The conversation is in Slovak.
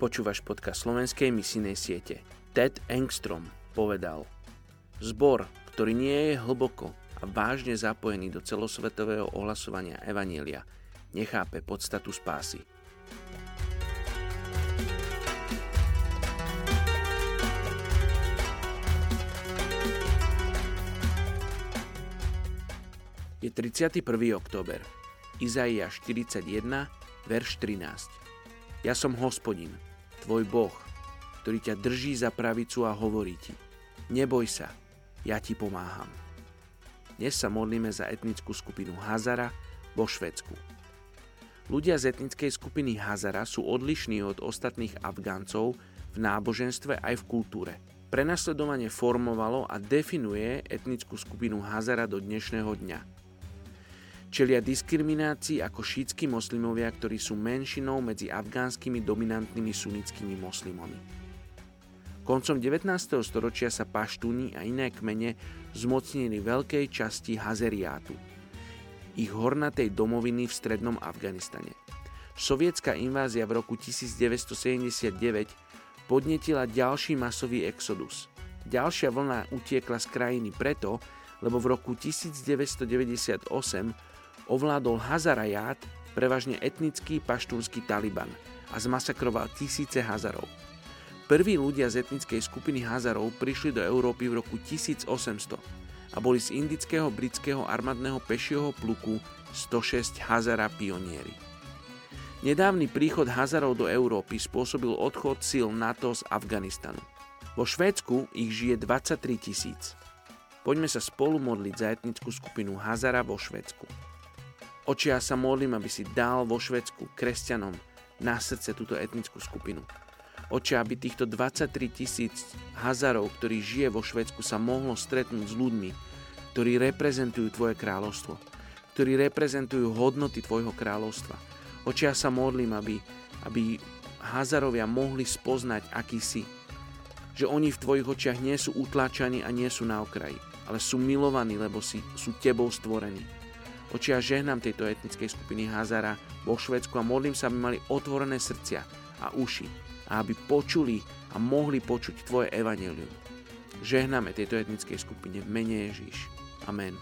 Počúvaš podcast slovenskej misijnej siete. Ted Engstrom povedal Zbor, ktorý nie je hlboko a vážne zapojený do celosvetového ohlasovania Evanielia, nechápe podstatu spásy. Je 31. október. Izaia 41, verš 13. Ja som hospodin, tvoj Boh, ktorý ťa drží za pravicu a hovorí ti, neboj sa, ja ti pomáham. Dnes sa modlíme za etnickú skupinu Hazara vo Švedsku. Ľudia z etnickej skupiny Hazara sú odlišní od ostatných Afgáncov v náboženstve aj v kultúre. Prenasledovanie formovalo a definuje etnickú skupinu Hazara do dnešného dňa. Čelia diskriminácii ako šítsky moslimovia, ktorí sú menšinou medzi afgánskymi dominantnými sunnickými moslimami. Koncom 19. storočia sa paštúni a iné kmene zmocnili veľkej časti Hazeriátu, ich hornatej domoviny v strednom Afganistane. Sovietská invázia v roku 1979 podnetila ďalší masový exodus. Ďalšia vlna utiekla z krajiny preto, lebo v roku 1998 ovládol Hazaraját, prevažne etnický paštúnsky Taliban a zmasakroval tisíce Hazarov. Prví ľudia z etnickej skupiny Hazarov prišli do Európy v roku 1800 a boli z indického britského armádneho pešieho pluku 106 Hazara pionieri. Nedávny príchod Hazarov do Európy spôsobil odchod síl NATO z Afganistanu. Vo Švédsku ich žije 23 tisíc. Poďme sa spolu modliť za etnickú skupinu Hazara vo Švédsku. Oči, ja sa modlím, aby si dal vo Švedsku kresťanom na srdce túto etnickú skupinu. Oče, aby týchto 23 tisíc Hazarov, ktorí žije vo Švedsku, sa mohlo stretnúť s ľuďmi, ktorí reprezentujú Tvoje kráľovstvo, ktorí reprezentujú hodnoty Tvojho kráľovstva. Oče, ja sa modlím, aby, aby Hazarovia mohli spoznať, aký si. Že oni v Tvojich očiach nie sú utláčaní a nie sú na okraji, ale sú milovaní, lebo si, sú Tebou stvorení. Oči ja žehnám tejto etnickej skupiny Hazara vo Švedsku a modlím sa, aby mali otvorené srdcia a uši a aby počuli a mohli počuť Tvoje evanelium. Žehnáme tejto etnickej skupine mene Ježíš. Amen.